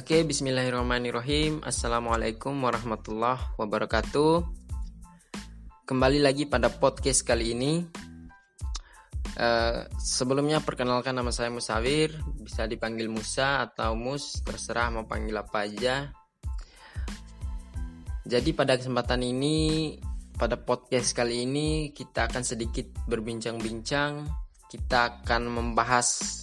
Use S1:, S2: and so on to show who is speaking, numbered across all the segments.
S1: Oke, bismillahirrahmanirrahim. Assalamualaikum warahmatullahi wabarakatuh. Kembali lagi pada podcast kali ini. Uh, sebelumnya perkenalkan nama saya Musawir, bisa dipanggil Musa atau Mus, terserah mau panggil apa aja. Jadi pada kesempatan ini, pada podcast kali ini kita akan sedikit berbincang-bincang. Kita akan membahas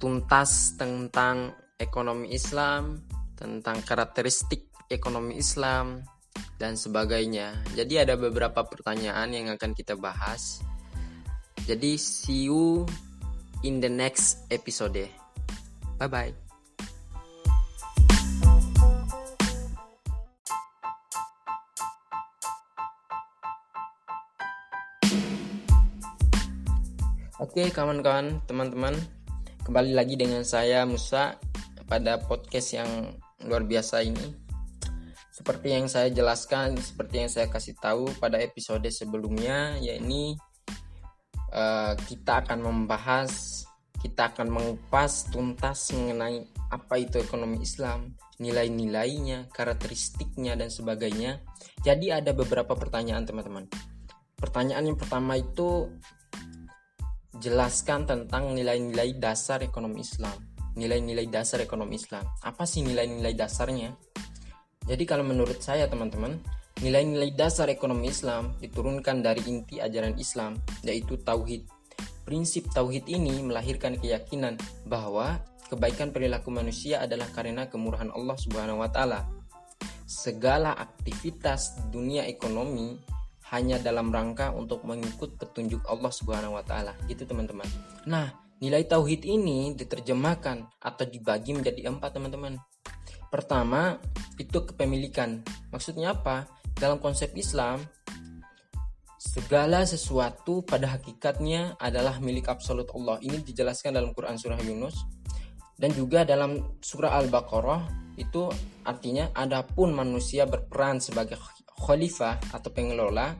S1: tuntas tentang ekonomi Islam, tentang karakteristik ekonomi Islam, dan sebagainya. Jadi ada beberapa pertanyaan yang akan kita bahas. Jadi see you in the next episode. Bye bye. Oke kawan-kawan, teman-teman, kembali lagi dengan saya Musa pada podcast yang luar biasa ini. Seperti yang saya jelaskan, seperti yang saya kasih tahu pada episode sebelumnya, yakni uh, kita akan membahas, kita akan mengupas tuntas mengenai apa itu ekonomi Islam, nilai-nilainya, karakteristiknya dan sebagainya. Jadi ada beberapa pertanyaan teman-teman. Pertanyaan yang pertama itu jelaskan tentang nilai-nilai dasar ekonomi Islam nilai-nilai dasar ekonomi Islam. Apa sih nilai-nilai dasarnya? Jadi kalau menurut saya teman-teman, nilai-nilai dasar ekonomi Islam diturunkan dari inti ajaran Islam, yaitu tauhid. Prinsip tauhid ini melahirkan keyakinan bahwa kebaikan perilaku manusia adalah karena kemurahan Allah Subhanahu wa taala. Segala aktivitas dunia ekonomi hanya dalam rangka untuk mengikut petunjuk Allah Subhanahu wa taala. Gitu teman-teman. Nah, Nilai tauhid ini diterjemahkan atau dibagi menjadi empat teman-teman. Pertama, itu kepemilikan. Maksudnya apa? Dalam konsep Islam, segala sesuatu pada hakikatnya adalah milik absolut Allah. Ini dijelaskan dalam Quran Surah Yunus. Dan juga dalam Surah Al-Baqarah, itu artinya adapun manusia berperan sebagai khalifah atau pengelola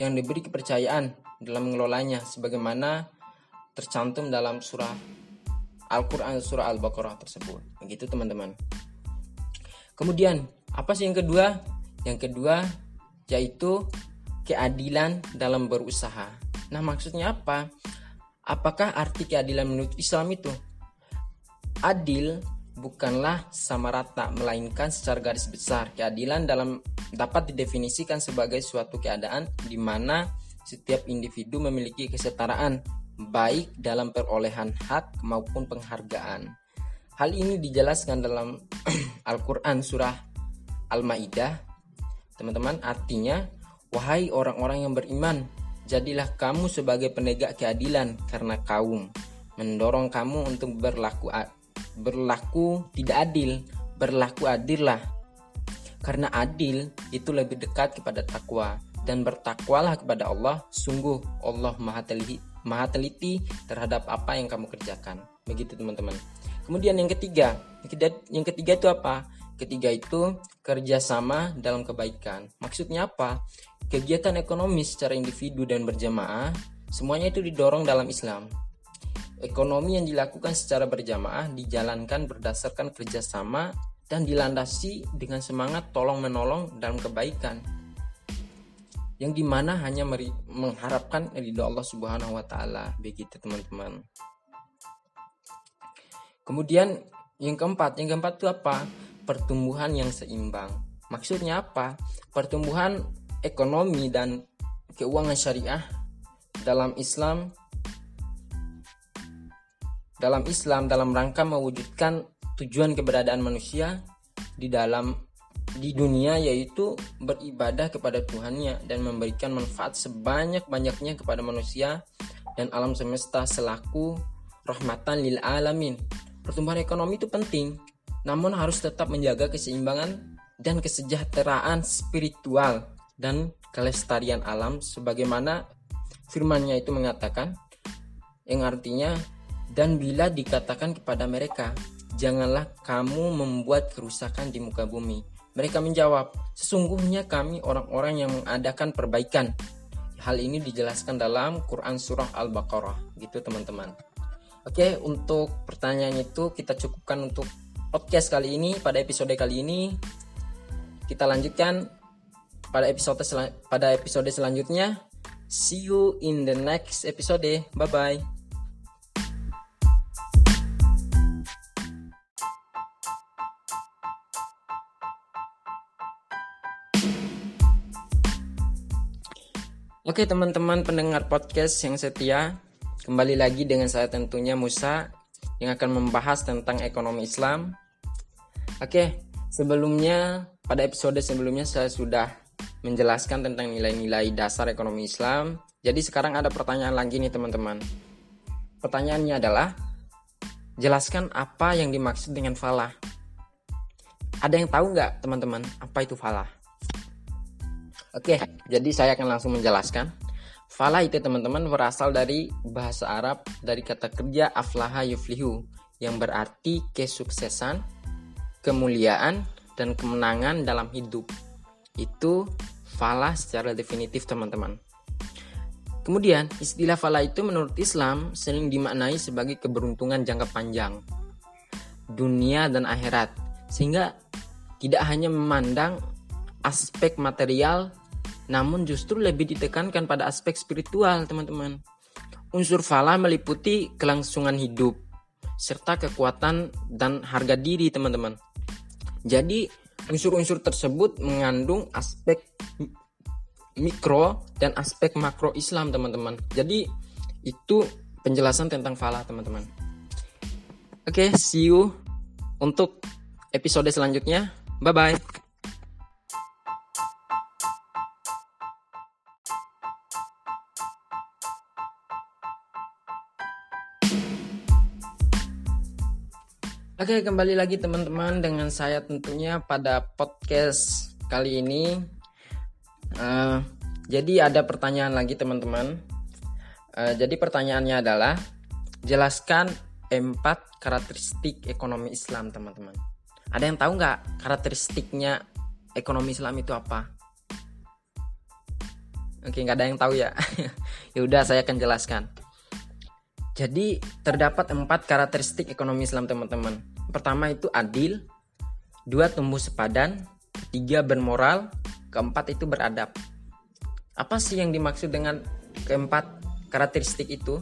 S1: yang diberi kepercayaan dalam mengelolanya sebagaimana tercantum dalam surah Al-Quran surah Al-Baqarah tersebut. Begitu teman-teman. Kemudian, apa sih yang kedua? Yang kedua yaitu keadilan dalam berusaha. Nah, maksudnya apa? Apakah arti keadilan menurut Islam itu? Adil bukanlah sama rata, melainkan secara garis besar. Keadilan dalam dapat didefinisikan sebagai suatu keadaan di mana setiap individu memiliki kesetaraan baik dalam perolehan hak maupun penghargaan. Hal ini dijelaskan dalam Al-Quran surah Al-Ma'idah. Teman-teman, artinya, wahai orang-orang yang beriman, jadilah kamu sebagai penegak keadilan karena kaum mendorong kamu untuk berlaku berlaku tidak adil, berlaku adillah. Karena adil itu lebih dekat kepada takwa dan bertakwalah kepada Allah, sungguh Allah Maha maha teliti terhadap apa yang kamu kerjakan. Begitu teman-teman. Kemudian yang ketiga, yang ketiga itu apa? Ketiga itu kerjasama dalam kebaikan. Maksudnya apa? Kegiatan ekonomi secara individu dan berjamaah, semuanya itu didorong dalam Islam. Ekonomi yang dilakukan secara berjamaah dijalankan berdasarkan kerjasama dan dilandasi dengan semangat tolong menolong dalam kebaikan yang di mana hanya mengharapkan ridho Allah Subhanahu Wa Taala begitu teman-teman. Kemudian yang keempat, yang keempat itu apa? Pertumbuhan yang seimbang. Maksudnya apa? Pertumbuhan ekonomi dan keuangan syariah dalam Islam dalam Islam dalam rangka mewujudkan tujuan keberadaan manusia di dalam di dunia yaitu beribadah kepada Tuhannya dan memberikan manfaat sebanyak-banyaknya kepada manusia dan alam semesta selaku rahmatan lil alamin. Pertumbuhan ekonomi itu penting, namun harus tetap menjaga keseimbangan dan kesejahteraan spiritual dan kelestarian alam sebagaimana firmannya itu mengatakan yang artinya dan bila dikatakan kepada mereka janganlah kamu membuat kerusakan di muka bumi mereka menjawab, sesungguhnya kami orang-orang yang mengadakan perbaikan. Hal ini dijelaskan dalam Quran Surah Al-Baqarah. Gitu teman-teman. Oke, untuk pertanyaan itu kita cukupkan untuk podcast kali ini pada episode kali ini kita lanjutkan pada episode pada episode selanjutnya see you in the next episode bye Oke teman-teman pendengar podcast yang setia Kembali lagi dengan saya tentunya Musa Yang akan membahas tentang ekonomi Islam. Oke sebelumnya pada episode sebelumnya saya sudah menjelaskan tentang nilai-nilai dasar ekonomi Islam. Jadi sekarang ada pertanyaan lagi nih teman-teman. Pertanyaannya adalah Jelaskan apa yang dimaksud dengan falah? Ada yang tahu nggak teman-teman apa itu falah? Oke, jadi saya akan langsung menjelaskan. Falah itu teman-teman berasal dari bahasa Arab dari kata kerja aflaha yuflihu yang berarti kesuksesan, kemuliaan, dan kemenangan dalam hidup. Itu falah secara definitif teman-teman. Kemudian, istilah falah itu menurut Islam sering dimaknai sebagai keberuntungan jangka panjang, dunia dan akhirat, sehingga tidak hanya memandang aspek material namun justru lebih ditekankan pada aspek spiritual, teman-teman. Unsur falah meliputi kelangsungan hidup serta kekuatan dan harga diri, teman-teman. Jadi, unsur-unsur tersebut mengandung aspek mikro dan aspek makro Islam, teman-teman. Jadi, itu penjelasan tentang falah, teman-teman. Oke, okay, see you untuk episode selanjutnya. Bye bye. Oke, kembali lagi teman-teman dengan saya tentunya pada podcast kali ini. Uh, jadi ada pertanyaan lagi teman-teman. Uh, jadi pertanyaannya adalah jelaskan empat karakteristik ekonomi Islam teman-teman. Ada yang tahu nggak karakteristiknya ekonomi Islam itu apa? Oke, nggak ada yang tahu ya. ya udah saya akan jelaskan. Jadi terdapat empat karakteristik ekonomi Islam teman-teman. Pertama itu adil, dua tumbuh sepadan, tiga bermoral, keempat itu beradab. Apa sih yang dimaksud dengan keempat karakteristik itu?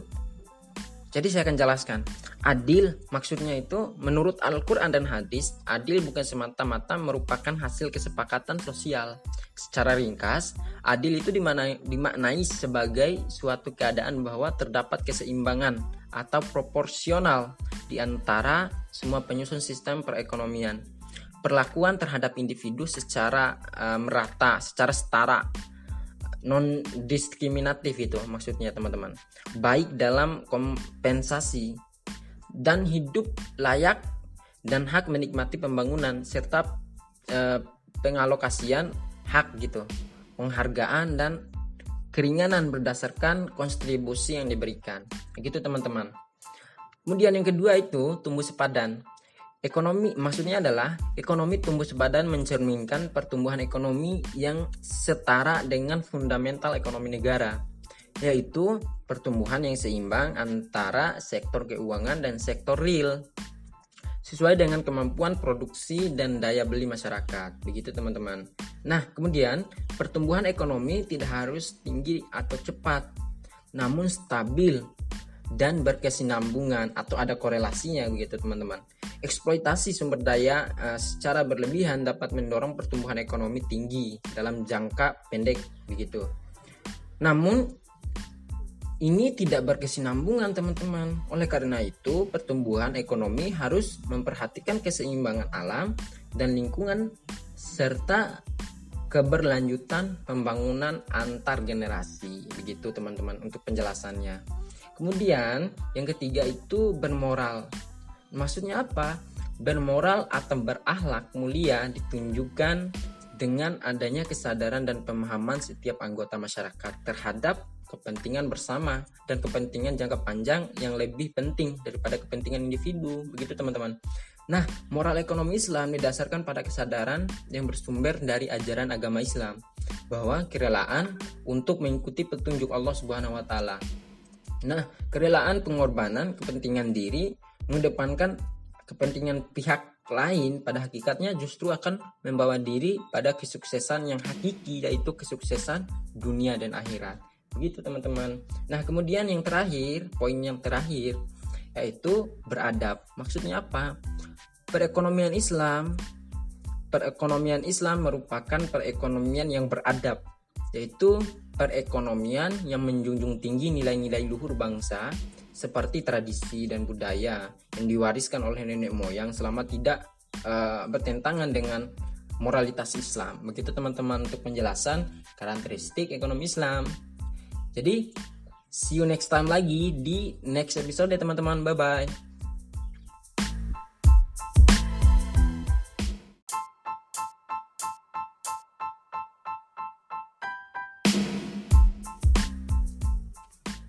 S1: Jadi saya akan jelaskan. Adil maksudnya itu menurut Al-Quran dan hadis, adil bukan semata-mata merupakan hasil kesepakatan sosial. Secara ringkas, adil itu dimaknai, dimaknai sebagai suatu keadaan bahwa terdapat keseimbangan atau proporsional di antara semua penyusun sistem perekonomian. Perlakuan terhadap individu secara uh, merata, secara setara non diskriminatif itu maksudnya teman-teman. Baik dalam kompensasi dan hidup layak dan hak menikmati pembangunan serta e, pengalokasian hak gitu. Penghargaan dan keringanan berdasarkan kontribusi yang diberikan. Begitu teman-teman. Kemudian yang kedua itu tumbuh sepadan Ekonomi maksudnya adalah ekonomi tumbuh sepadan mencerminkan pertumbuhan ekonomi yang setara dengan fundamental ekonomi negara, yaitu pertumbuhan yang seimbang antara sektor keuangan dan sektor real sesuai dengan kemampuan produksi dan daya beli masyarakat. Begitu teman-teman. Nah, kemudian pertumbuhan ekonomi tidak harus tinggi atau cepat, namun stabil dan berkesinambungan atau ada korelasinya begitu teman-teman. Eksploitasi sumber daya uh, secara berlebihan dapat mendorong pertumbuhan ekonomi tinggi dalam jangka pendek begitu. Namun ini tidak berkesinambungan teman-teman. Oleh karena itu, pertumbuhan ekonomi harus memperhatikan keseimbangan alam dan lingkungan serta keberlanjutan pembangunan antar generasi. Begitu teman-teman untuk penjelasannya. Kemudian yang ketiga itu bermoral. Maksudnya apa? Bermoral atau berakhlak mulia ditunjukkan dengan adanya kesadaran dan pemahaman setiap anggota masyarakat terhadap kepentingan bersama dan kepentingan jangka panjang yang lebih penting daripada kepentingan individu. Begitu teman-teman. Nah, moral ekonomi Islam didasarkan pada kesadaran yang bersumber dari ajaran agama Islam bahwa kerelaan untuk mengikuti petunjuk Allah Subhanahu wa taala Nah, kerelaan pengorbanan kepentingan diri mengedepankan kepentingan pihak lain pada hakikatnya justru akan membawa diri pada kesuksesan yang hakiki yaitu kesuksesan dunia dan akhirat. Begitu teman-teman. Nah, kemudian yang terakhir, poin yang terakhir yaitu beradab. Maksudnya apa? Perekonomian Islam perekonomian Islam merupakan perekonomian yang beradab, yaitu perekonomian yang menjunjung tinggi nilai-nilai luhur bangsa seperti tradisi dan budaya yang diwariskan oleh nenek moyang selama tidak uh, bertentangan dengan moralitas Islam. Begitu teman-teman untuk penjelasan karakteristik ekonomi Islam. Jadi, see you next time lagi di next episode ya teman-teman. Bye bye.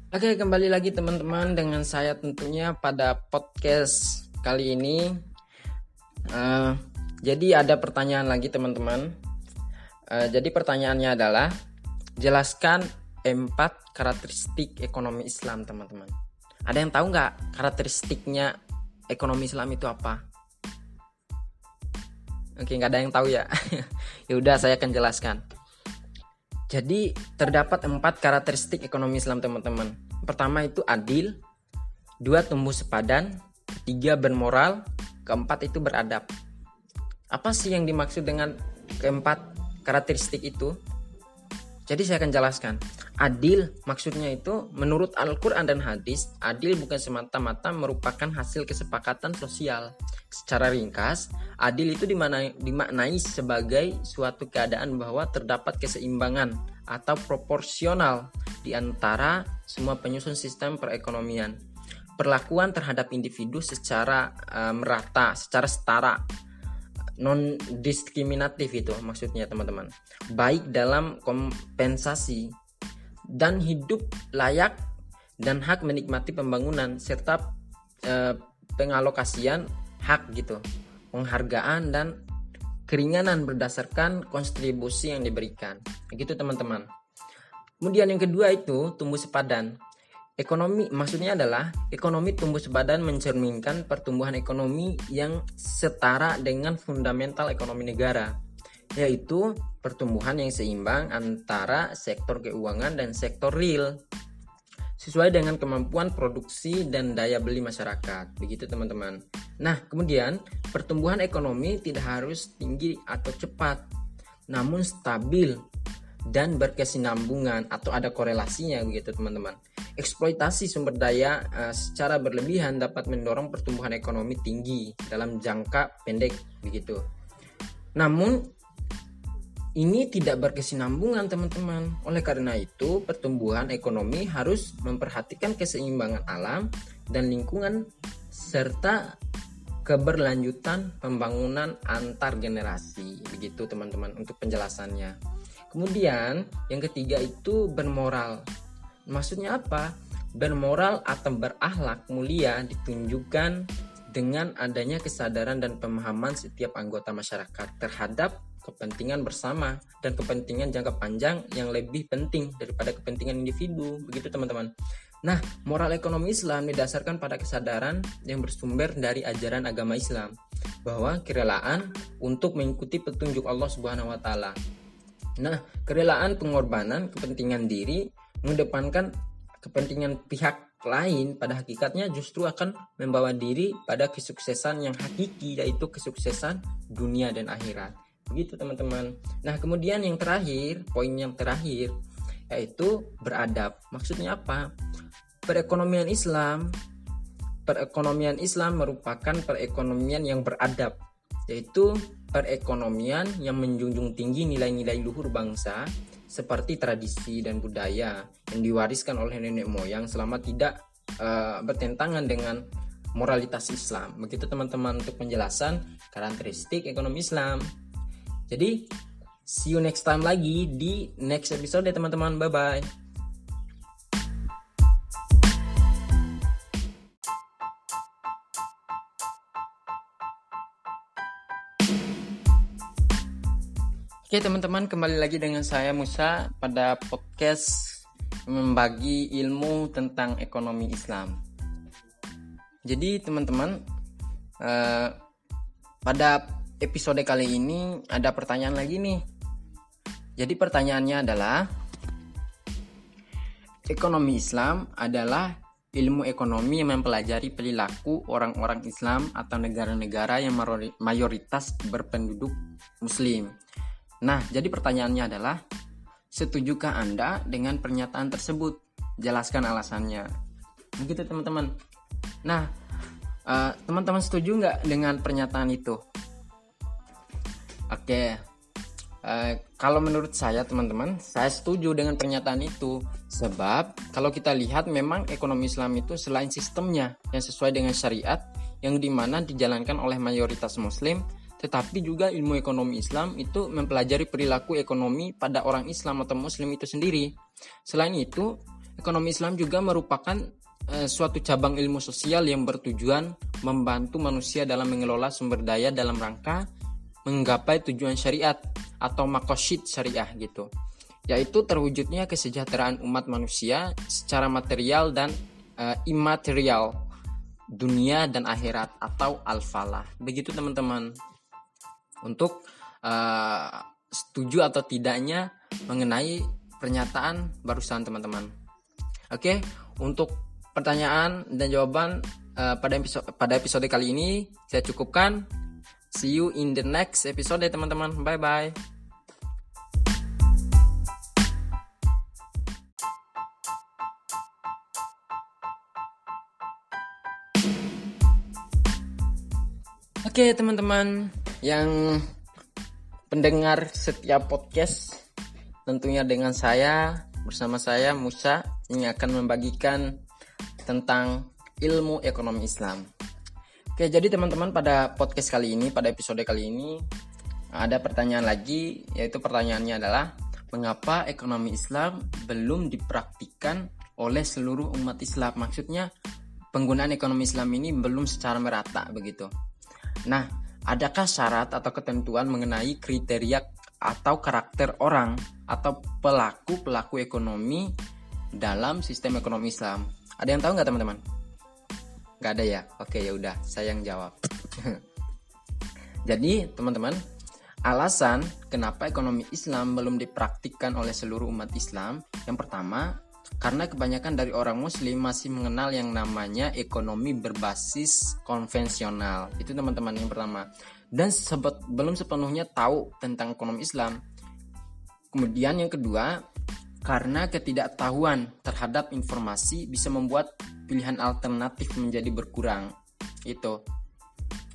S1: Oke, kembali lagi teman-teman dengan saya tentunya pada podcast kali ini. Uh, jadi ada pertanyaan lagi teman-teman. Uh, jadi pertanyaannya adalah jelaskan empat karakteristik ekonomi Islam teman-teman. Ada yang tahu nggak karakteristiknya ekonomi Islam itu apa? Oke, nggak ada yang tahu ya. ya udah saya akan jelaskan. Jadi terdapat empat karakteristik ekonomi Islam teman-teman pertama itu adil, dua tumbuh sepadan, tiga bermoral, keempat itu beradab. Apa sih yang dimaksud dengan keempat karakteristik itu? Jadi saya akan jelaskan. Adil maksudnya itu menurut Al-Quran dan hadis, adil bukan semata-mata merupakan hasil kesepakatan sosial. Secara ringkas, adil itu dimaknai, dimaknai sebagai suatu keadaan bahwa terdapat keseimbangan atau proporsional di antara semua penyusun sistem perekonomian. Perlakuan terhadap individu secara uh, merata, secara setara, non diskriminatif itu maksudnya teman-teman. Baik dalam kompensasi dan hidup layak dan hak menikmati pembangunan serta uh, pengalokasian hak gitu, penghargaan dan keringanan berdasarkan kontribusi yang diberikan. Begitu teman-teman. Kemudian yang kedua itu tumbuh sepadan. Ekonomi maksudnya adalah ekonomi tumbuh sepadan mencerminkan pertumbuhan ekonomi yang setara dengan fundamental ekonomi negara, yaitu pertumbuhan yang seimbang antara sektor keuangan dan sektor real sesuai dengan kemampuan produksi dan daya beli masyarakat. Begitu teman-teman. Nah, kemudian pertumbuhan ekonomi tidak harus tinggi atau cepat, namun stabil dan berkesinambungan atau ada korelasinya begitu teman-teman. Eksploitasi sumber daya uh, secara berlebihan dapat mendorong pertumbuhan ekonomi tinggi dalam jangka pendek begitu. Namun ini tidak berkesinambungan teman-teman. Oleh karena itu, pertumbuhan ekonomi harus memperhatikan keseimbangan alam dan lingkungan serta keberlanjutan pembangunan antar generasi. Begitu teman-teman untuk penjelasannya. Kemudian yang ketiga itu bermoral. Maksudnya apa? Bermoral atau berakhlak mulia ditunjukkan dengan adanya kesadaran dan pemahaman setiap anggota masyarakat terhadap kepentingan bersama dan kepentingan jangka panjang yang lebih penting daripada kepentingan individu. Begitu teman-teman. Nah, moral ekonomi Islam didasarkan pada kesadaran yang bersumber dari ajaran agama Islam bahwa kerelaan untuk mengikuti petunjuk Allah Subhanahu wa taala Nah, kerelaan pengorbanan kepentingan diri mengedepankan kepentingan pihak lain pada hakikatnya justru akan membawa diri pada kesuksesan yang hakiki yaitu kesuksesan dunia dan akhirat. Begitu teman-teman. Nah, kemudian yang terakhir, poin yang terakhir yaitu beradab. Maksudnya apa? Perekonomian Islam perekonomian Islam merupakan perekonomian yang beradab, yaitu perekonomian yang menjunjung tinggi nilai-nilai luhur bangsa seperti tradisi dan budaya yang diwariskan oleh nenek moyang selama tidak uh, bertentangan dengan moralitas Islam. Begitu teman-teman untuk penjelasan karakteristik ekonomi Islam. Jadi see you next time lagi di next episode ya teman-teman. Bye bye. Oke teman-teman kembali lagi dengan saya Musa pada podcast membagi ilmu tentang ekonomi Islam. Jadi teman-teman uh, pada episode kali ini ada pertanyaan lagi nih. Jadi pertanyaannya adalah ekonomi Islam adalah ilmu ekonomi yang mempelajari perilaku orang-orang Islam atau negara-negara yang mayoritas berpenduduk muslim. Nah, jadi pertanyaannya adalah setujukah Anda dengan pernyataan tersebut? Jelaskan alasannya. Begitu teman-teman. Nah, uh, teman-teman setuju nggak dengan pernyataan itu? Oke, uh, kalau menurut saya teman-teman, saya setuju dengan pernyataan itu. Sebab kalau kita lihat memang ekonomi Islam itu selain sistemnya yang sesuai dengan syariat yang di mana dijalankan oleh mayoritas Muslim, tetapi juga ilmu ekonomi Islam itu mempelajari perilaku ekonomi pada orang Islam atau Muslim itu sendiri. Selain itu, ekonomi Islam juga merupakan Eh, suatu cabang ilmu sosial yang bertujuan membantu manusia dalam mengelola sumber daya dalam rangka menggapai tujuan syariat atau makosid syariah gitu. Yaitu terwujudnya kesejahteraan umat manusia secara material dan uh, imaterial dunia dan akhirat atau al-falah. Begitu teman-teman untuk uh, setuju atau tidaknya mengenai pernyataan barusan teman-teman oke untuk pertanyaan dan jawaban uh, pada episode pada episode kali ini saya cukupkan. See you in the next episode teman-teman. Bye bye. Oke teman-teman yang pendengar setiap podcast tentunya dengan saya bersama saya Musa yang akan membagikan tentang ilmu ekonomi Islam. Oke, jadi teman-teman pada podcast kali ini, pada episode kali ini ada pertanyaan lagi, yaitu pertanyaannya adalah mengapa ekonomi Islam belum dipraktikkan oleh seluruh umat Islam? Maksudnya penggunaan ekonomi Islam ini belum secara merata begitu. Nah, adakah syarat atau ketentuan mengenai kriteria atau karakter orang atau pelaku-pelaku ekonomi dalam sistem ekonomi Islam? Ada yang tahu nggak teman-teman? Nggak ada ya? Oke ya udah, saya yang jawab. Jadi teman-teman, alasan kenapa ekonomi Islam belum dipraktikkan oleh seluruh umat Islam, yang pertama karena kebanyakan dari orang muslim masih mengenal yang namanya ekonomi berbasis konvensional. Itu teman-teman yang pertama. Dan sebet, belum sepenuhnya tahu tentang ekonomi Islam. Kemudian yang kedua, karena ketidaktahuan terhadap informasi bisa membuat pilihan alternatif menjadi berkurang. Itu.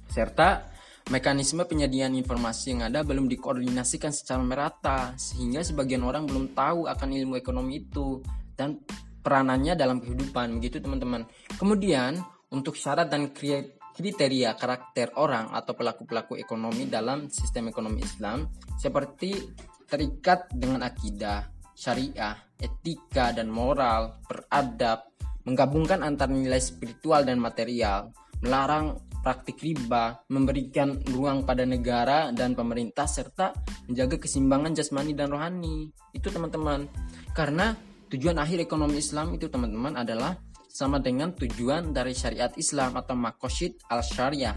S1: Serta mekanisme penyediaan informasi yang ada belum dikoordinasikan secara merata sehingga sebagian orang belum tahu akan ilmu ekonomi itu dan peranannya dalam kehidupan begitu teman-teman. Kemudian untuk syarat dan kriteria karakter orang atau pelaku-pelaku ekonomi dalam sistem ekonomi Islam seperti terikat dengan akidah, syariah, etika dan moral, beradab, menggabungkan antara nilai spiritual dan material, melarang praktik riba, memberikan ruang pada negara dan pemerintah serta menjaga keseimbangan jasmani dan rohani. Itu teman-teman. Karena tujuan akhir ekonomi Islam itu teman-teman adalah sama dengan tujuan dari syariat Islam atau makosid al-syariah.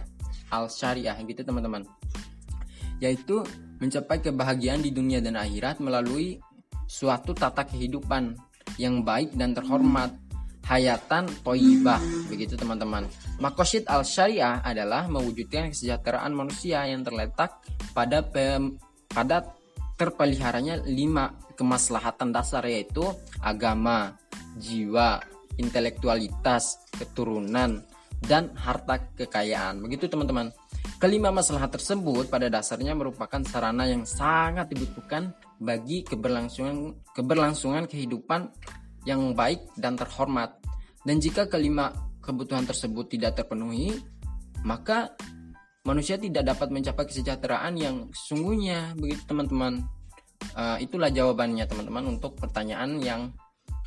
S1: Al-syariah gitu teman-teman. Yaitu mencapai kebahagiaan di dunia dan akhirat melalui suatu tata kehidupan yang baik dan terhormat hayatan toibah begitu teman-teman makosid al syariah adalah mewujudkan kesejahteraan manusia yang terletak pada pem, pada terpeliharanya lima kemaslahatan dasar yaitu agama jiwa intelektualitas keturunan dan harta kekayaan begitu teman-teman Kelima masalah tersebut pada dasarnya merupakan sarana yang sangat dibutuhkan bagi keberlangsungan keberlangsungan kehidupan yang baik dan terhormat. Dan jika kelima kebutuhan tersebut tidak terpenuhi, maka manusia tidak dapat mencapai kesejahteraan yang sesungguhnya. Begitu teman-teman. Uh, itulah jawabannya teman-teman untuk pertanyaan yang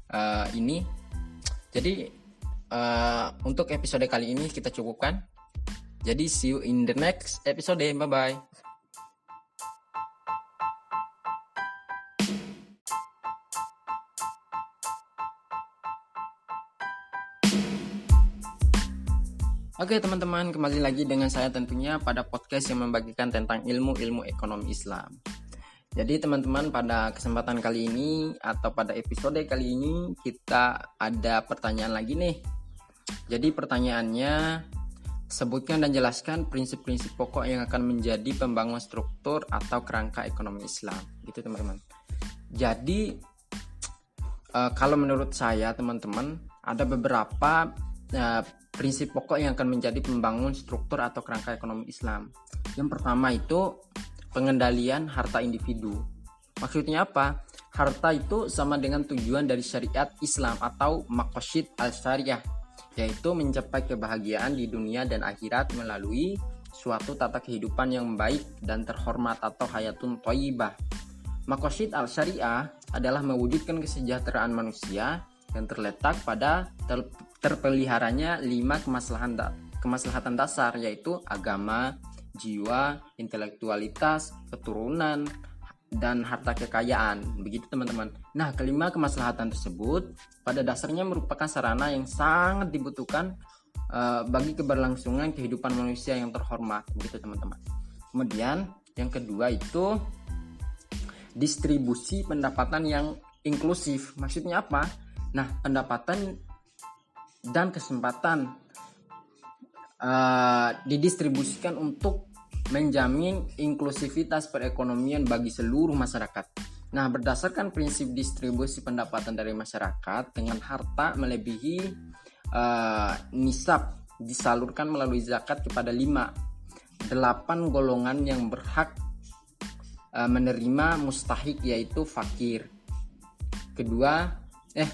S1: uh, ini. Jadi uh, untuk episode kali ini kita cukupkan. Jadi see you in the next episode. Bye bye. Oke teman-teman, kembali lagi dengan saya tentunya pada podcast yang membagikan tentang ilmu-ilmu ekonomi Islam. Jadi teman-teman pada kesempatan kali ini atau pada episode kali ini kita ada pertanyaan lagi nih. Jadi pertanyaannya sebutkan dan jelaskan prinsip-prinsip pokok yang akan menjadi pembangunan struktur atau kerangka ekonomi Islam. Gitu teman-teman. Jadi uh, kalau menurut saya teman-teman ada beberapa uh, prinsip pokok yang akan menjadi pembangun struktur atau kerangka ekonomi Islam. Yang pertama itu pengendalian harta individu. Maksudnya apa? Harta itu sama dengan tujuan dari syariat Islam atau makosid al-syariah, yaitu mencapai kebahagiaan di dunia dan akhirat melalui suatu tata kehidupan yang baik dan terhormat atau hayatun toyibah. Makosid al-syariah adalah mewujudkan kesejahteraan manusia yang terletak pada terpeliharanya lima kemaslahatan, da kemaslahatan dasar yaitu agama, jiwa, intelektualitas, keturunan, dan harta kekayaan. Begitu teman-teman. Nah, kelima kemaslahatan tersebut pada dasarnya merupakan sarana yang sangat dibutuhkan uh, bagi keberlangsungan kehidupan manusia yang terhormat. Begitu teman-teman. Kemudian yang kedua itu distribusi pendapatan yang inklusif. Maksudnya apa? Nah, pendapatan dan kesempatan uh, didistribusikan untuk menjamin inklusivitas perekonomian bagi seluruh masyarakat. Nah, berdasarkan prinsip distribusi pendapatan dari masyarakat dengan harta melebihi uh, nisab disalurkan melalui zakat kepada lima delapan golongan yang berhak uh, menerima mustahik yaitu fakir. Kedua, eh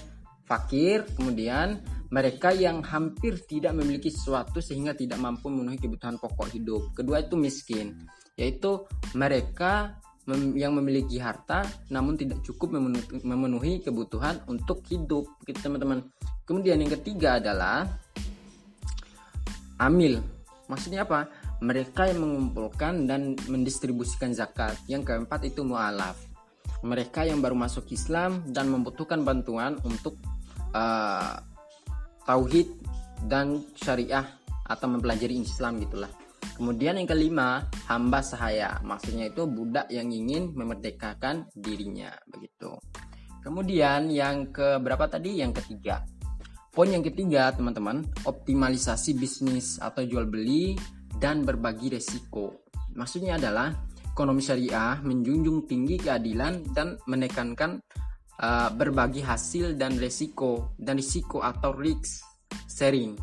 S1: fakir, kemudian mereka yang hampir tidak memiliki sesuatu sehingga tidak mampu memenuhi kebutuhan pokok hidup. Kedua itu miskin, yaitu mereka mem yang memiliki harta namun tidak cukup memenuhi, kebutuhan untuk hidup, gitu teman-teman. Kemudian yang ketiga adalah amil. Maksudnya apa? Mereka yang mengumpulkan dan mendistribusikan zakat. Yang keempat itu mualaf. Mereka yang baru masuk Islam dan membutuhkan bantuan untuk uh, tauhid dan syariah atau mempelajari Islam gitulah. Kemudian yang kelima, hamba sahaya. Maksudnya itu budak yang ingin memerdekakan dirinya begitu. Kemudian yang ke berapa tadi? Yang ketiga. Poin yang ketiga, teman-teman, optimalisasi bisnis atau jual beli dan berbagi resiko. Maksudnya adalah ekonomi syariah menjunjung tinggi keadilan dan menekankan uh, berbagi hasil dan resiko dan risiko atau risk sharing.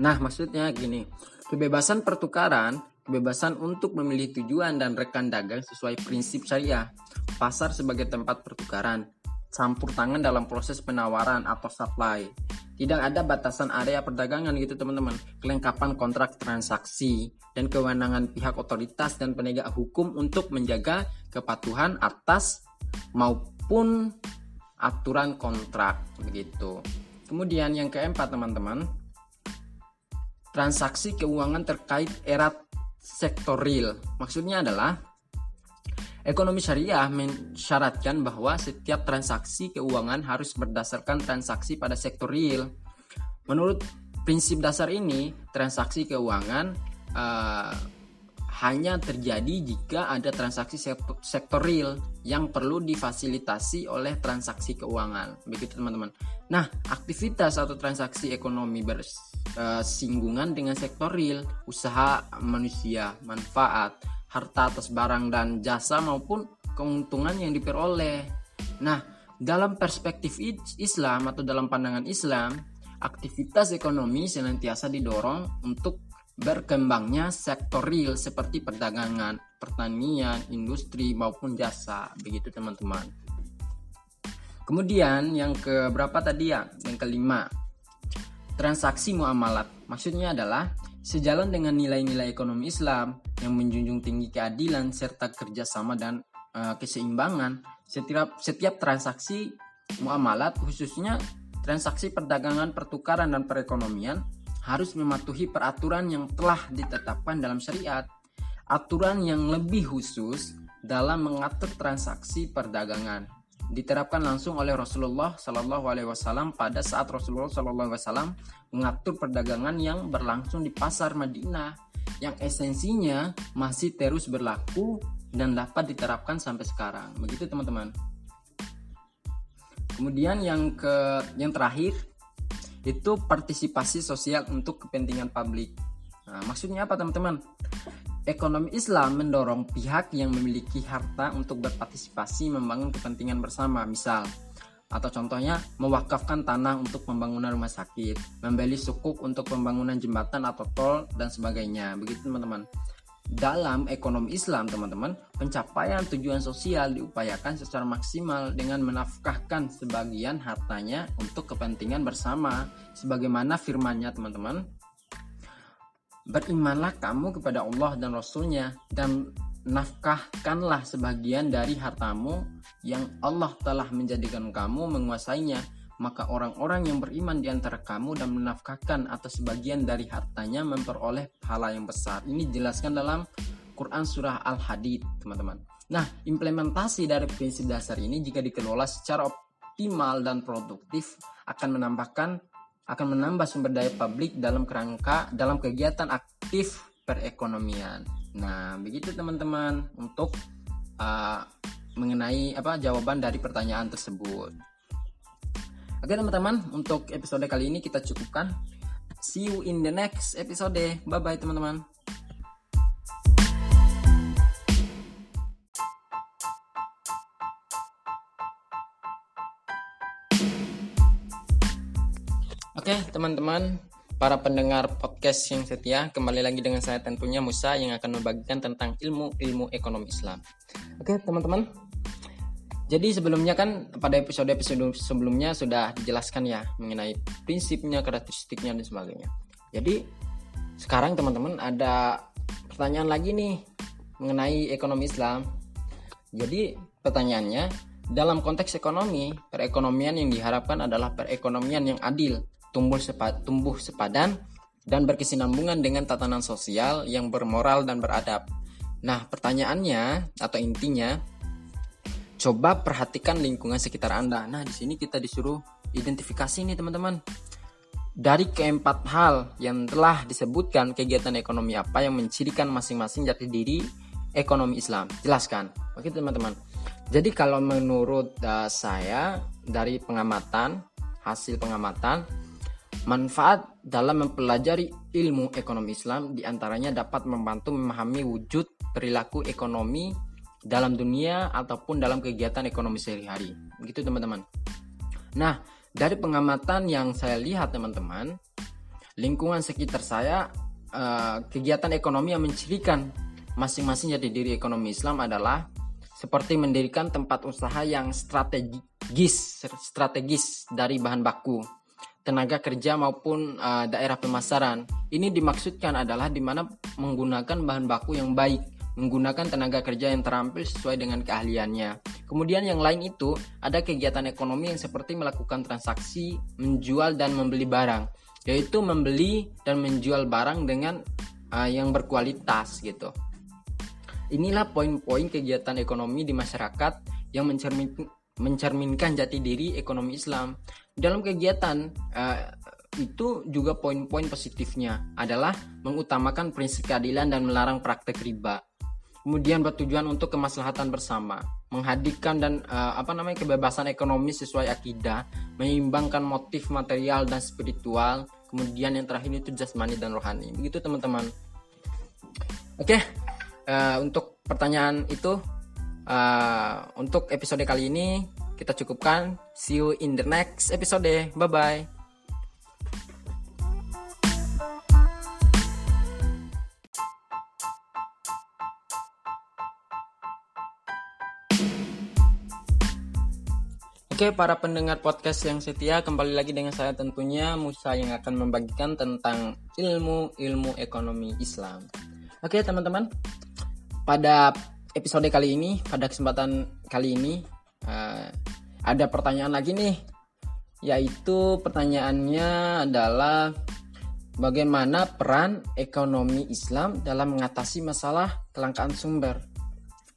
S1: Nah, maksudnya gini, kebebasan pertukaran, kebebasan untuk memilih tujuan dan rekan dagang sesuai prinsip syariah, pasar sebagai tempat pertukaran, campur tangan dalam proses penawaran atau supply. Tidak ada batasan area perdagangan gitu teman-teman. Kelengkapan kontrak transaksi dan kewenangan pihak otoritas dan penegak hukum untuk menjaga kepatuhan atas maupun maupun aturan kontrak begitu. Kemudian yang keempat teman-teman, transaksi keuangan terkait erat sektor real. Maksudnya adalah ekonomi syariah mensyaratkan bahwa setiap transaksi keuangan harus berdasarkan transaksi pada sektor real. Menurut prinsip dasar ini, transaksi keuangan uh, hanya terjadi jika ada transaksi sektor real yang perlu difasilitasi oleh transaksi keuangan. Begitu teman-teman. Nah, aktivitas atau transaksi ekonomi bersinggungan dengan sektor real, usaha manusia, manfaat, harta atas barang dan jasa maupun keuntungan yang diperoleh. Nah, dalam perspektif Islam atau dalam pandangan Islam, aktivitas ekonomi senantiasa didorong untuk berkembangnya sektor real seperti perdagangan, pertanian, industri maupun jasa. Begitu teman-teman. Kemudian yang ke berapa tadi ya? Yang kelima. Transaksi muamalat. Maksudnya adalah sejalan dengan nilai-nilai ekonomi Islam yang menjunjung tinggi keadilan serta kerjasama dan uh, keseimbangan. Setiap setiap transaksi muamalat khususnya transaksi perdagangan, pertukaran dan perekonomian harus mematuhi peraturan yang telah ditetapkan dalam syariat. Aturan yang lebih khusus dalam mengatur transaksi perdagangan. diterapkan langsung oleh Rasulullah Shallallahu Alaihi Wasallam pada saat Rasulullah Shallallahu Alaihi Wasallam mengatur perdagangan yang berlangsung di pasar Madinah yang esensinya masih terus berlaku dan dapat diterapkan sampai sekarang. Begitu teman-teman. Kemudian yang ke yang terakhir itu partisipasi sosial untuk kepentingan publik. Nah, maksudnya apa teman-teman? Ekonomi Islam mendorong pihak yang memiliki harta untuk berpartisipasi membangun kepentingan bersama, misal atau contohnya mewakafkan tanah untuk pembangunan rumah sakit, membeli sukuk untuk pembangunan jembatan atau tol dan sebagainya. Begitu teman-teman. Dalam ekonomi Islam, teman-teman, pencapaian tujuan sosial diupayakan secara maksimal dengan menafkahkan sebagian hartanya untuk kepentingan bersama. Sebagaimana firmannya, teman-teman, Berimanlah kamu kepada Allah dan Rasulnya dan nafkahkanlah sebagian dari hartamu yang Allah telah menjadikan kamu menguasainya maka orang-orang yang beriman di antara kamu dan menafkahkan atau sebagian dari hartanya memperoleh pahala yang besar. Ini dijelaskan dalam Quran surah Al-Hadid, teman-teman. Nah, implementasi dari prinsip dasar ini jika dikelola secara optimal dan produktif akan menambahkan akan menambah sumber daya publik dalam kerangka dalam kegiatan aktif perekonomian. Nah, begitu teman-teman untuk uh, mengenai apa jawaban dari pertanyaan tersebut. Oke teman-teman, untuk episode kali ini kita cukupkan. See you in the next episode. Bye bye teman-teman. Oke, teman-teman, para pendengar podcast yang setia, kembali lagi dengan saya tentunya Musa yang akan membagikan tentang ilmu-ilmu ekonomi Islam. Oke, teman-teman. Jadi sebelumnya kan pada episode-episode sebelumnya sudah dijelaskan ya mengenai prinsipnya, karakteristiknya dan sebagainya. Jadi sekarang teman-teman ada pertanyaan lagi nih mengenai ekonomi Islam. Jadi pertanyaannya, dalam konteks ekonomi, perekonomian yang diharapkan adalah perekonomian yang adil, tumbuh, sepa, tumbuh sepadan dan berkesinambungan dengan tatanan sosial yang bermoral dan beradab. Nah, pertanyaannya atau intinya, coba perhatikan lingkungan sekitar Anda. Nah, di sini kita disuruh identifikasi nih teman-teman. Dari keempat hal yang telah disebutkan, kegiatan ekonomi apa yang mencirikan masing-masing jati diri ekonomi Islam? Jelaskan. Oke teman-teman. Jadi kalau menurut uh, saya dari pengamatan, hasil pengamatan, Manfaat dalam mempelajari ilmu ekonomi Islam di antaranya dapat membantu memahami wujud perilaku ekonomi dalam dunia ataupun dalam kegiatan ekonomi sehari-hari. Begitu teman-teman. Nah, dari pengamatan yang saya lihat teman-teman, lingkungan sekitar saya eh, kegiatan ekonomi yang mencirikan masing-masing jadi diri ekonomi Islam adalah seperti mendirikan tempat usaha yang strategis strategis dari bahan baku tenaga kerja maupun uh, daerah pemasaran. Ini dimaksudkan adalah di mana menggunakan bahan baku yang baik, menggunakan tenaga kerja yang terampil sesuai dengan keahliannya. Kemudian yang lain itu ada kegiatan ekonomi yang seperti melakukan transaksi, menjual dan membeli barang, yaitu membeli dan menjual barang dengan uh, yang berkualitas gitu. Inilah poin-poin kegiatan ekonomi di masyarakat yang mencermin, mencerminkan jati diri ekonomi Islam dalam kegiatan uh, itu juga poin-poin positifnya adalah mengutamakan prinsip keadilan dan melarang praktek riba. Kemudian bertujuan untuk kemaslahatan bersama, menghadirkan dan uh, apa namanya kebebasan ekonomi sesuai akidah, menyeimbangkan motif material dan spiritual. Kemudian yang terakhir itu jasmani dan rohani. Begitu teman-teman. Oke, okay, uh, untuk pertanyaan itu uh, untuk episode kali ini kita cukupkan. See you in the next episode. Bye bye. Oke, para pendengar podcast yang setia, kembali lagi dengan saya tentunya Musa yang akan membagikan tentang ilmu-ilmu ekonomi Islam. Oke, teman-teman. Pada episode kali ini, pada kesempatan kali ini, uh, ada pertanyaan lagi nih yaitu pertanyaannya adalah bagaimana peran ekonomi Islam dalam mengatasi masalah kelangkaan sumber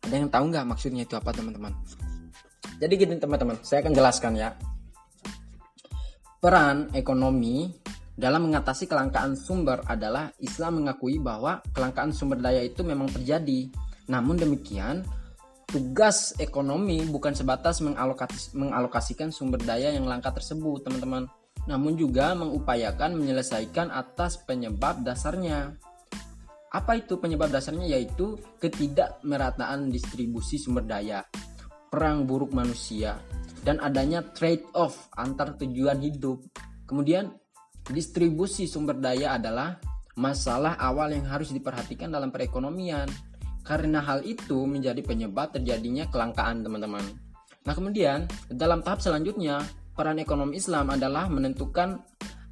S1: ada yang tahu nggak maksudnya itu apa teman-teman Jadi gini teman-teman, saya akan jelaskan ya. Peran ekonomi dalam mengatasi kelangkaan sumber adalah Islam mengakui bahwa kelangkaan sumber daya itu memang terjadi. Namun demikian, tugas ekonomi bukan sebatas mengalokasi, mengalokasikan sumber daya yang langka tersebut, teman-teman. Namun juga mengupayakan menyelesaikan atas penyebab dasarnya. Apa itu penyebab dasarnya? Yaitu ketidakmerataan distribusi sumber daya, perang buruk manusia, dan adanya trade-off antar tujuan hidup. Kemudian, distribusi sumber daya adalah masalah awal yang harus diperhatikan dalam perekonomian. Karena hal itu menjadi penyebab terjadinya kelangkaan, teman-teman. Nah, kemudian dalam tahap selanjutnya, peran ekonomi Islam adalah menentukan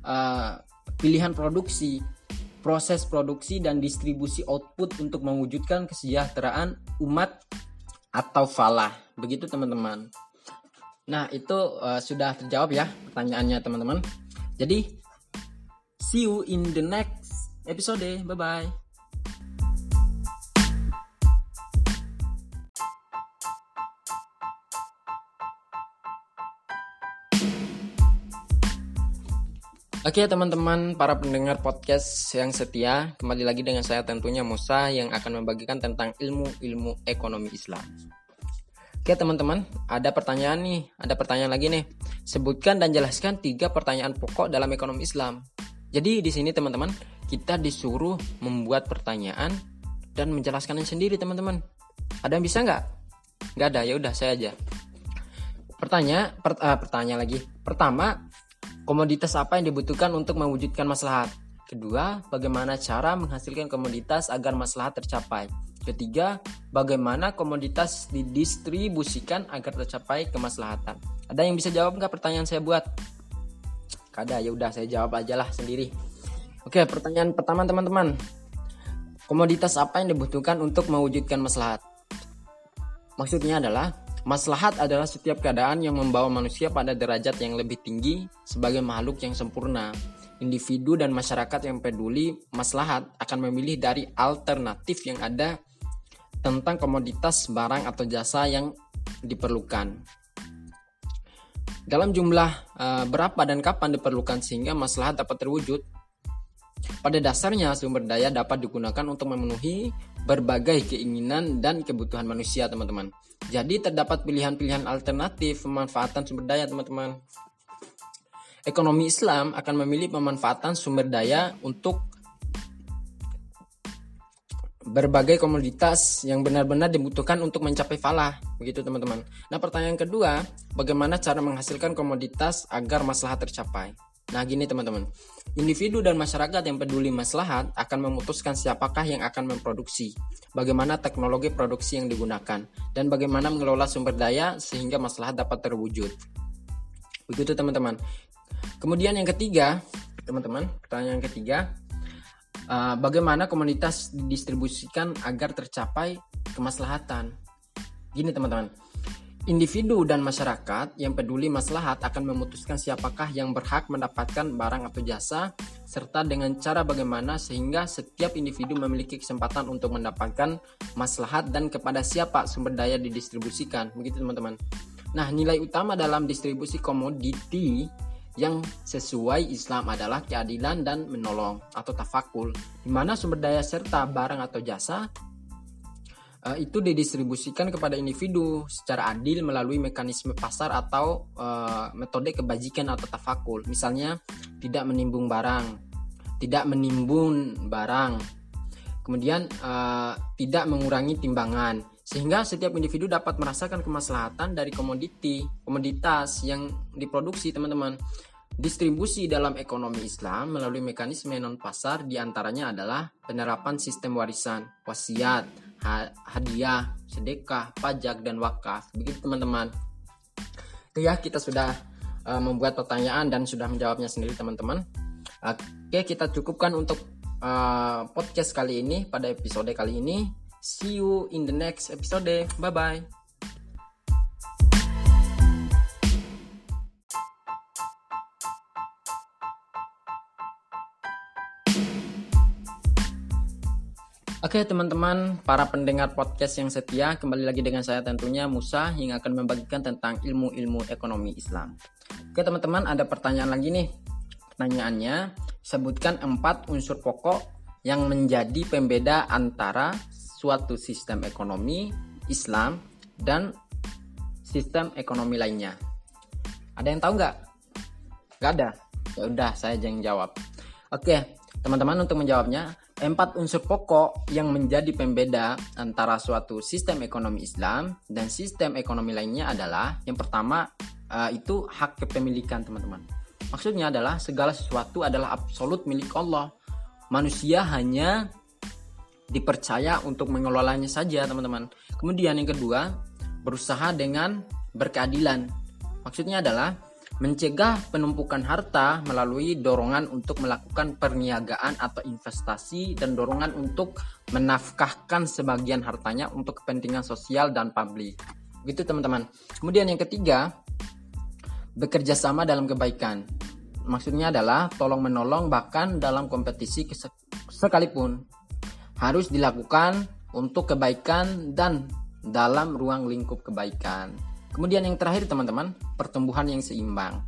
S1: uh, pilihan produksi, proses produksi dan distribusi output untuk mewujudkan kesejahteraan umat atau falah. Begitu, teman-teman. Nah, itu uh, sudah terjawab ya pertanyaannya teman-teman. Jadi, see you in the next episode. Bye-bye. Oke teman-teman para pendengar podcast yang setia Kembali lagi dengan saya tentunya Musa Yang akan membagikan tentang ilmu-ilmu ekonomi Islam Oke teman-teman, ada pertanyaan nih, ada pertanyaan lagi nih. Sebutkan dan jelaskan tiga pertanyaan pokok dalam ekonomi Islam. Jadi di sini teman-teman, kita disuruh membuat pertanyaan dan menjelaskannya sendiri teman-teman. Ada yang bisa nggak? Nggak ada, ya udah saya aja. Pertanyaan, per, uh, pertanyaan lagi. Pertama, komoditas apa yang dibutuhkan untuk mewujudkan maslahat? Kedua, bagaimana cara menghasilkan komoditas agar maslahat tercapai? Ketiga, bagaimana komoditas didistribusikan agar tercapai kemaslahatan. Ada yang bisa jawab nggak pertanyaan saya buat? Kada, ya udah saya jawab aja lah sendiri. Oke, pertanyaan pertama teman-teman. Komoditas apa yang dibutuhkan untuk mewujudkan maslahat? Maksudnya adalah maslahat adalah setiap keadaan yang membawa manusia pada derajat yang lebih tinggi sebagai makhluk yang sempurna individu dan masyarakat yang peduli maslahat akan memilih dari alternatif yang ada tentang komoditas barang atau jasa yang diperlukan. Dalam jumlah uh, berapa dan kapan diperlukan sehingga maslahat dapat terwujud? Pada dasarnya sumber daya dapat digunakan untuk memenuhi berbagai keinginan dan kebutuhan manusia, teman-teman. Jadi terdapat pilihan-pilihan alternatif pemanfaatan sumber daya, teman-teman. Ekonomi Islam akan memilih pemanfaatan sumber daya untuk berbagai komoditas yang benar-benar dibutuhkan untuk mencapai falah begitu teman-teman. Nah pertanyaan kedua, bagaimana cara menghasilkan komoditas agar maslahat tercapai? Nah gini teman-teman, individu dan masyarakat yang peduli maslahat akan memutuskan siapakah yang akan memproduksi, bagaimana teknologi produksi yang digunakan, dan bagaimana mengelola sumber daya sehingga maslahat dapat terwujud. Begitu teman-teman. Kemudian yang ketiga, teman-teman, pertanyaan ketiga, uh, bagaimana komunitas didistribusikan agar tercapai kemaslahatan. Gini teman-teman, individu dan masyarakat yang peduli maslahat akan memutuskan siapakah yang berhak mendapatkan barang atau jasa serta dengan cara bagaimana sehingga setiap individu memiliki kesempatan untuk mendapatkan maslahat dan kepada siapa sumber daya didistribusikan. Begitu teman-teman. Nah, nilai utama dalam distribusi komoditi yang sesuai Islam adalah keadilan dan menolong atau tafakul di mana sumber daya serta barang atau jasa uh, itu didistribusikan kepada individu secara adil melalui mekanisme pasar atau uh, metode kebajikan atau tafakul. Misalnya tidak menimbun barang tidak menimbun barang. Kemudian uh, tidak mengurangi timbangan sehingga setiap individu dapat merasakan kemaslahatan dari komoditi komoditas yang diproduksi teman-teman. Distribusi dalam ekonomi Islam melalui mekanisme non pasar di antaranya adalah penerapan sistem warisan wasiat hadiah sedekah pajak dan wakaf. Begitu teman-teman. Ya kita sudah uh, membuat pertanyaan dan sudah menjawabnya sendiri teman-teman. Oke kita cukupkan untuk uh, podcast kali ini pada episode kali ini See you in the next episode. Bye bye. Oke teman-teman, para pendengar podcast yang setia, kembali lagi dengan saya tentunya Musa yang akan membagikan tentang ilmu-ilmu ekonomi Islam. Oke teman-teman, ada pertanyaan lagi nih. Pertanyaannya, sebutkan empat unsur pokok yang menjadi pembeda antara suatu sistem ekonomi Islam dan sistem ekonomi lainnya. Ada yang tahu nggak? Nggak ada. Ya udah, saya jangan jawab. Oke, teman-teman untuk menjawabnya, empat unsur pokok yang menjadi pembeda antara suatu sistem ekonomi Islam dan sistem ekonomi lainnya adalah yang pertama uh, itu hak kepemilikan teman-teman. Maksudnya adalah segala sesuatu adalah absolut milik Allah. Manusia hanya dipercaya untuk mengelolanya saja teman-teman. Kemudian yang kedua berusaha dengan berkeadilan. Maksudnya adalah mencegah penumpukan harta melalui dorongan untuk melakukan perniagaan atau investasi dan dorongan untuk menafkahkan sebagian hartanya untuk kepentingan sosial dan publik. Gitu teman-teman. Kemudian yang ketiga, bekerja sama dalam kebaikan. Maksudnya adalah tolong menolong bahkan dalam kompetisi sekalipun harus dilakukan untuk kebaikan dan dalam ruang lingkup kebaikan. Kemudian yang terakhir teman-teman, pertumbuhan yang seimbang.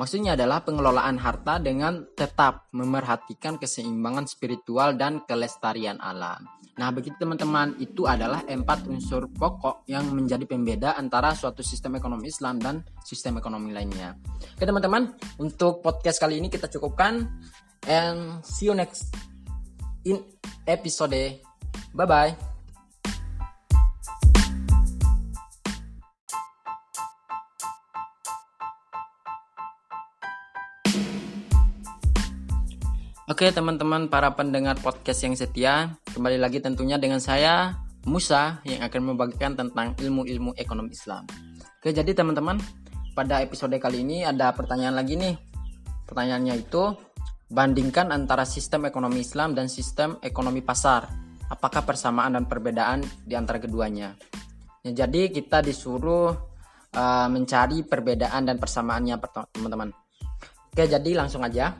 S1: Maksudnya adalah pengelolaan harta dengan tetap memerhatikan keseimbangan spiritual dan kelestarian alam. Nah, begitu teman-teman, itu adalah empat unsur pokok yang menjadi pembeda antara suatu sistem ekonomi Islam dan sistem ekonomi lainnya. Oke teman-teman, untuk podcast kali ini kita cukupkan and see you next in episode. Bye-bye. Oke teman-teman para pendengar podcast yang setia, kembali lagi tentunya dengan saya Musa yang akan membagikan tentang ilmu-ilmu ekonomi Islam. Oke jadi teman-teman pada episode kali ini ada pertanyaan lagi nih. Pertanyaannya itu bandingkan antara sistem ekonomi Islam dan sistem ekonomi pasar. Apakah persamaan dan perbedaan di antara keduanya? Ya, jadi kita disuruh uh, mencari perbedaan dan persamaannya teman-teman. Oke jadi langsung aja.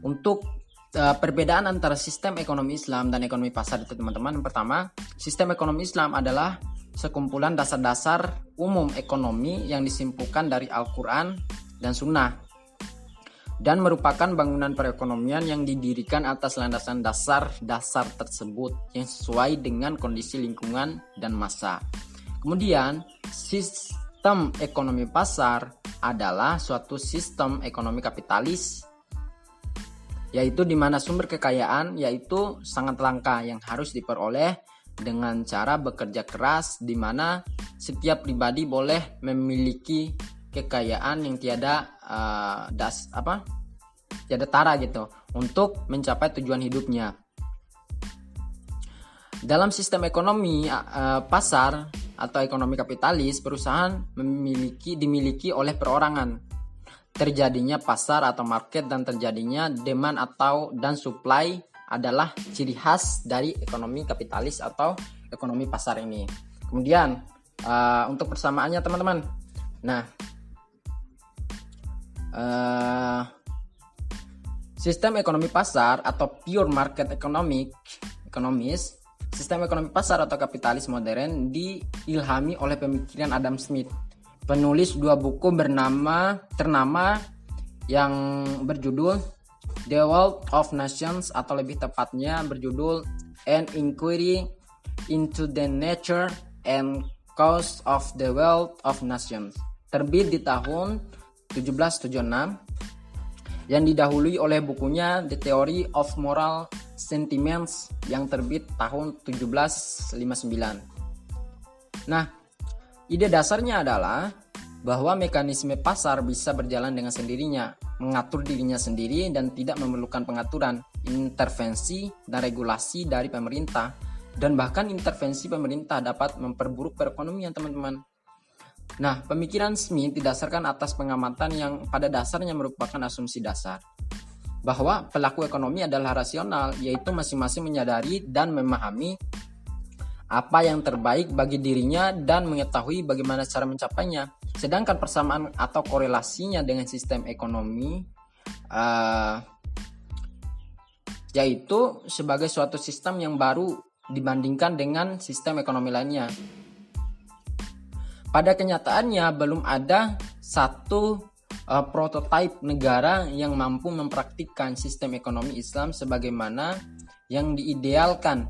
S1: Untuk uh, perbedaan antara sistem ekonomi Islam dan ekonomi pasar itu teman-teman. Pertama, sistem ekonomi Islam adalah sekumpulan dasar-dasar umum ekonomi yang disimpulkan dari Al-Quran dan Sunnah dan merupakan bangunan perekonomian yang didirikan atas landasan dasar-dasar tersebut yang sesuai dengan kondisi lingkungan dan masa. Kemudian, sistem ekonomi pasar adalah suatu sistem ekonomi kapitalis yaitu di mana sumber kekayaan yaitu sangat langka yang harus diperoleh dengan cara bekerja keras di mana setiap pribadi boleh memiliki kekayaan yang tiada uh, das apa tiada tara gitu untuk mencapai tujuan hidupnya. Dalam sistem ekonomi uh, pasar atau ekonomi kapitalis, perusahaan memiliki dimiliki oleh perorangan terjadinya pasar atau market dan terjadinya demand atau dan supply adalah ciri khas dari ekonomi kapitalis atau ekonomi pasar ini. Kemudian uh, untuk persamaannya teman-teman. Nah, uh, sistem ekonomi pasar atau pure market economic ekonomis, sistem ekonomi pasar atau kapitalis modern diilhami oleh pemikiran Adam Smith. Penulis dua buku bernama ternama yang berjudul The World of Nations atau lebih tepatnya berjudul An Inquiry into the Nature and Cause of the World of Nations. Terbit di tahun 1776 yang didahului oleh bukunya The Theory of Moral Sentiments yang terbit tahun 1759. Nah, Ide dasarnya adalah bahwa mekanisme pasar bisa berjalan dengan sendirinya, mengatur dirinya sendiri dan tidak memerlukan pengaturan, intervensi, dan regulasi dari pemerintah. Dan bahkan intervensi pemerintah dapat memperburuk perekonomian teman-teman. Nah, pemikiran Smith didasarkan atas pengamatan yang pada dasarnya merupakan asumsi dasar bahwa pelaku ekonomi adalah rasional, yaitu masing-masing menyadari dan memahami apa yang terbaik bagi dirinya dan mengetahui bagaimana cara mencapainya. Sedangkan persamaan atau korelasinya dengan sistem ekonomi uh, yaitu sebagai suatu sistem yang baru dibandingkan dengan sistem ekonomi lainnya. Pada kenyataannya belum ada satu uh, prototipe negara yang mampu mempraktikkan sistem ekonomi Islam sebagaimana yang diidealkan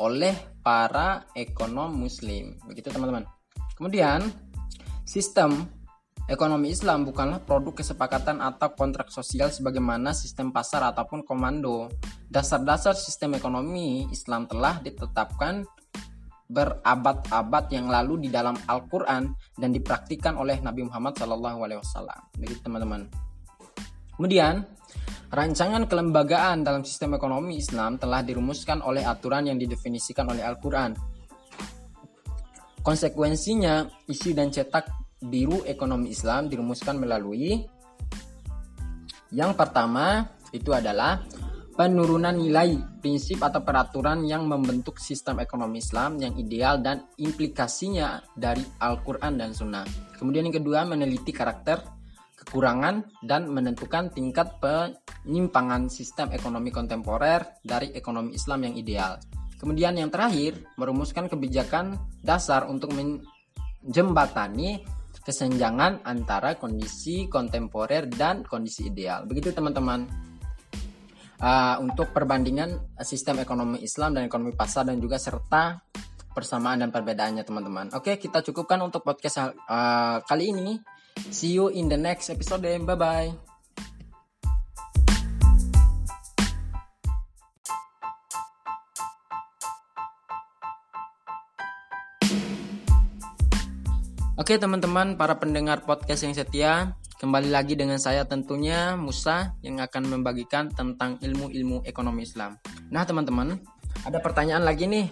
S1: oleh para ekonom muslim. Begitu teman-teman. Kemudian sistem Ekonomi Islam bukanlah produk kesepakatan atau kontrak sosial sebagaimana sistem pasar ataupun komando. Dasar-dasar sistem ekonomi Islam telah ditetapkan berabad-abad yang lalu di dalam Al-Quran dan dipraktikkan oleh Nabi Muhammad SAW. Begitu teman-teman. Kemudian, rancangan kelembagaan dalam sistem ekonomi Islam telah dirumuskan oleh aturan yang didefinisikan oleh Al-Quran. Konsekuensinya, isi dan cetak biru ekonomi Islam dirumuskan melalui yang pertama itu adalah penurunan nilai prinsip atau peraturan yang membentuk sistem ekonomi Islam yang ideal dan implikasinya dari Al-Quran dan Sunnah. Kemudian yang kedua meneliti karakter, kekurangan, dan menentukan tingkat penyimpangan sistem ekonomi kontemporer dari ekonomi Islam yang ideal. Kemudian yang terakhir merumuskan kebijakan dasar untuk menjembatani kesenjangan antara kondisi kontemporer dan kondisi ideal. Begitu teman-teman. Uh, untuk perbandingan sistem ekonomi Islam dan ekonomi pasar dan juga serta persamaan dan perbedaannya teman-teman. Oke, kita cukupkan untuk podcast uh, kali ini. See you in the next episode. Bye bye. Oke teman-teman, para pendengar podcast yang setia, kembali lagi dengan saya tentunya Musa yang akan membagikan tentang ilmu-ilmu ekonomi Islam. Nah teman-teman, ada pertanyaan lagi nih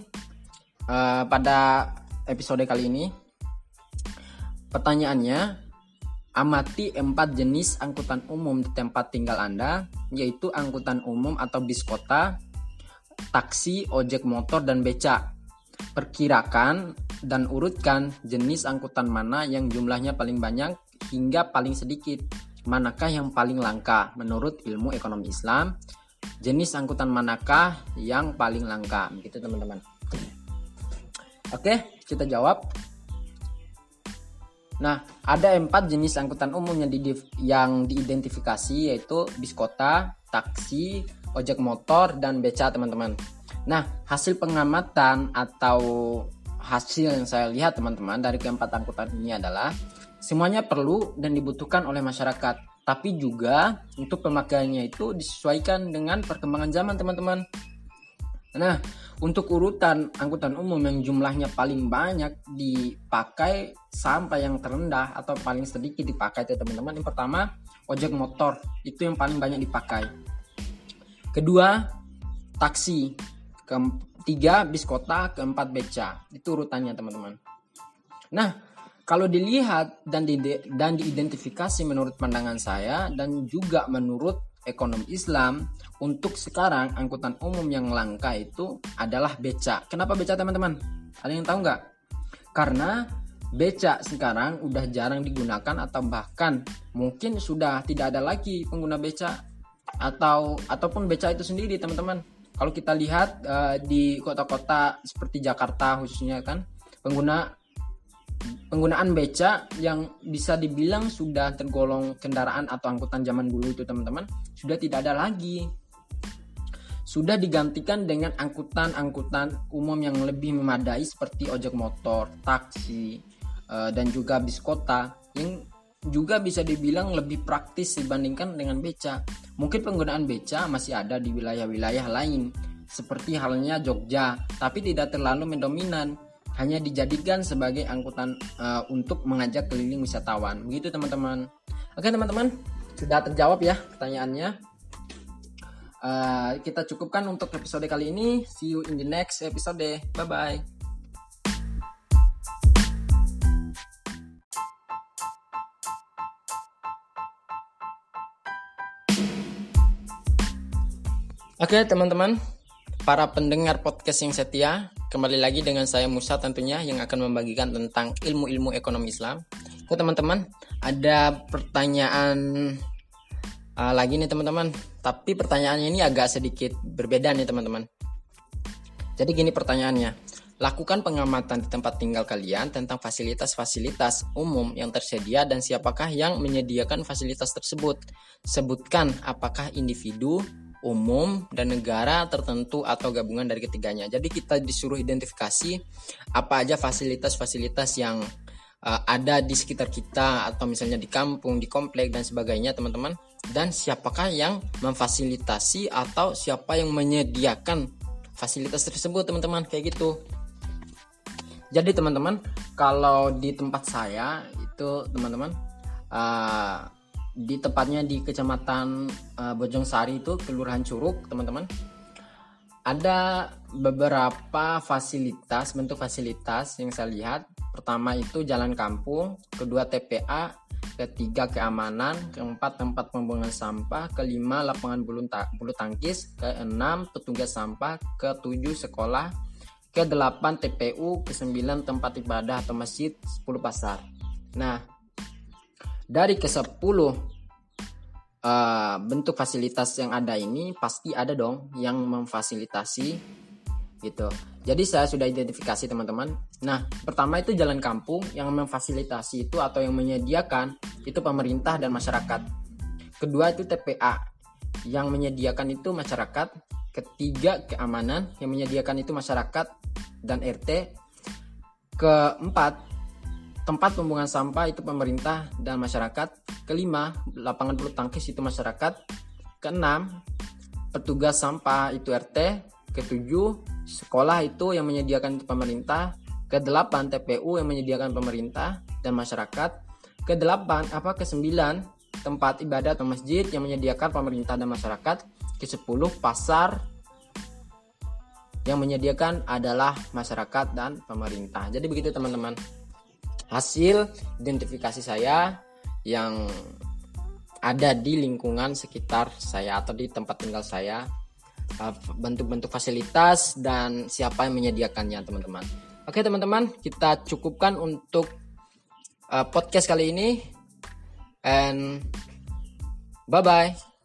S1: uh, pada episode kali ini. Pertanyaannya, amati empat jenis angkutan umum di tempat tinggal Anda, yaitu angkutan umum atau bis kota, taksi, ojek motor, dan becak. Perkirakan dan urutkan jenis angkutan mana yang jumlahnya paling banyak hingga paling sedikit. Manakah yang paling langka menurut ilmu ekonomi Islam? Jenis angkutan manakah yang paling langka? Begitu teman-teman. Oke, kita jawab. Nah, ada empat jenis angkutan umum yang, di, yang diidentifikasi yaitu bis kota, taksi, ojek motor, dan beca teman-teman. Nah, hasil pengamatan atau hasil yang saya lihat teman-teman dari keempat angkutan ini adalah semuanya perlu dan dibutuhkan oleh masyarakat. Tapi juga untuk pemakaiannya itu disesuaikan dengan perkembangan zaman teman-teman. Nah, untuk urutan angkutan umum yang jumlahnya paling banyak dipakai sampai yang terendah atau paling sedikit dipakai itu teman-teman. Yang pertama, ojek motor itu yang paling banyak dipakai. Kedua, taksi tiga bis kota, keempat beca. Itu urutannya teman-teman. Nah, kalau dilihat dan di, dan diidentifikasi menurut pandangan saya dan juga menurut ekonom Islam untuk sekarang angkutan umum yang langka itu adalah beca. Kenapa beca teman-teman? Ada yang tahu nggak? Karena beca sekarang udah jarang digunakan atau bahkan mungkin sudah tidak ada lagi pengguna beca atau ataupun beca itu sendiri teman-teman kalau kita lihat uh, di kota-kota seperti Jakarta khususnya kan pengguna penggunaan beca yang bisa dibilang sudah tergolong kendaraan atau angkutan zaman dulu itu teman-teman sudah tidak ada lagi sudah digantikan dengan angkutan-angkutan umum yang lebih memadai seperti ojek motor, taksi, uh, dan juga bis kota yang juga bisa dibilang lebih praktis dibandingkan dengan beca. Mungkin penggunaan beca masih ada di wilayah-wilayah lain, seperti halnya Jogja, tapi tidak terlalu mendominan, hanya dijadikan sebagai angkutan uh, untuk mengajak keliling wisatawan. Begitu teman-teman. Oke teman-teman, sudah terjawab ya pertanyaannya. Uh, kita cukupkan untuk episode kali ini. See you in the next episode. Bye bye. Oke teman-teman, para pendengar podcast yang setia, kembali lagi dengan saya Musa tentunya yang akan membagikan tentang ilmu-ilmu ekonomi Islam. Oke teman-teman, ada pertanyaan uh, lagi nih teman-teman. Tapi pertanyaannya ini agak sedikit berbeda nih teman-teman. Jadi gini pertanyaannya. Lakukan pengamatan di tempat tinggal kalian tentang fasilitas-fasilitas umum yang tersedia dan siapakah yang menyediakan fasilitas tersebut. Sebutkan apakah individu, umum, dan negara tertentu atau gabungan dari ketiganya. Jadi kita disuruh identifikasi apa aja fasilitas-fasilitas yang uh, ada di sekitar kita atau misalnya di kampung, di komplek dan sebagainya, teman-teman. Dan siapakah yang memfasilitasi atau siapa yang menyediakan fasilitas tersebut, teman-teman, kayak gitu. Jadi teman-teman, kalau di tempat saya itu teman-teman uh, di tempatnya di kecamatan uh, Bojong Sari itu Kelurahan Curug, teman-teman. Ada beberapa fasilitas, bentuk fasilitas yang saya lihat. Pertama itu jalan kampung, kedua TPA, ketiga keamanan, keempat tempat pembuangan sampah, kelima lapangan bulu, bulu tangkis, keenam petugas sampah, ketujuh sekolah, ke-8 TPU, ke-9 tempat ibadah atau masjid, 10 pasar. Nah, dari ke-10 uh, bentuk fasilitas yang ada ini pasti ada dong yang memfasilitasi gitu. Jadi saya sudah identifikasi teman-teman. Nah, pertama itu jalan kampung yang memfasilitasi itu atau yang menyediakan itu pemerintah dan masyarakat. Kedua itu TPA yang menyediakan itu masyarakat. Ketiga keamanan yang menyediakan itu masyarakat dan RT. Keempat, tempat pembuangan sampah itu pemerintah dan masyarakat. Kelima, lapangan bulu tangkis itu masyarakat. Keenam, petugas sampah itu RT. Ketujuh, sekolah itu yang menyediakan pemerintah. Kedelapan, TPU yang menyediakan pemerintah dan masyarakat. Kedelapan, apa kesembilan, tempat ibadah atau masjid yang menyediakan pemerintah dan masyarakat. Kesepuluh, pasar yang menyediakan adalah masyarakat dan pemerintah. Jadi begitu teman-teman. Hasil identifikasi saya yang ada di lingkungan sekitar saya atau di tempat tinggal saya eh, bentuk-bentuk fasilitas dan siapa yang menyediakannya teman-teman. Oke teman-teman, kita cukupkan untuk uh, podcast kali ini and bye bye.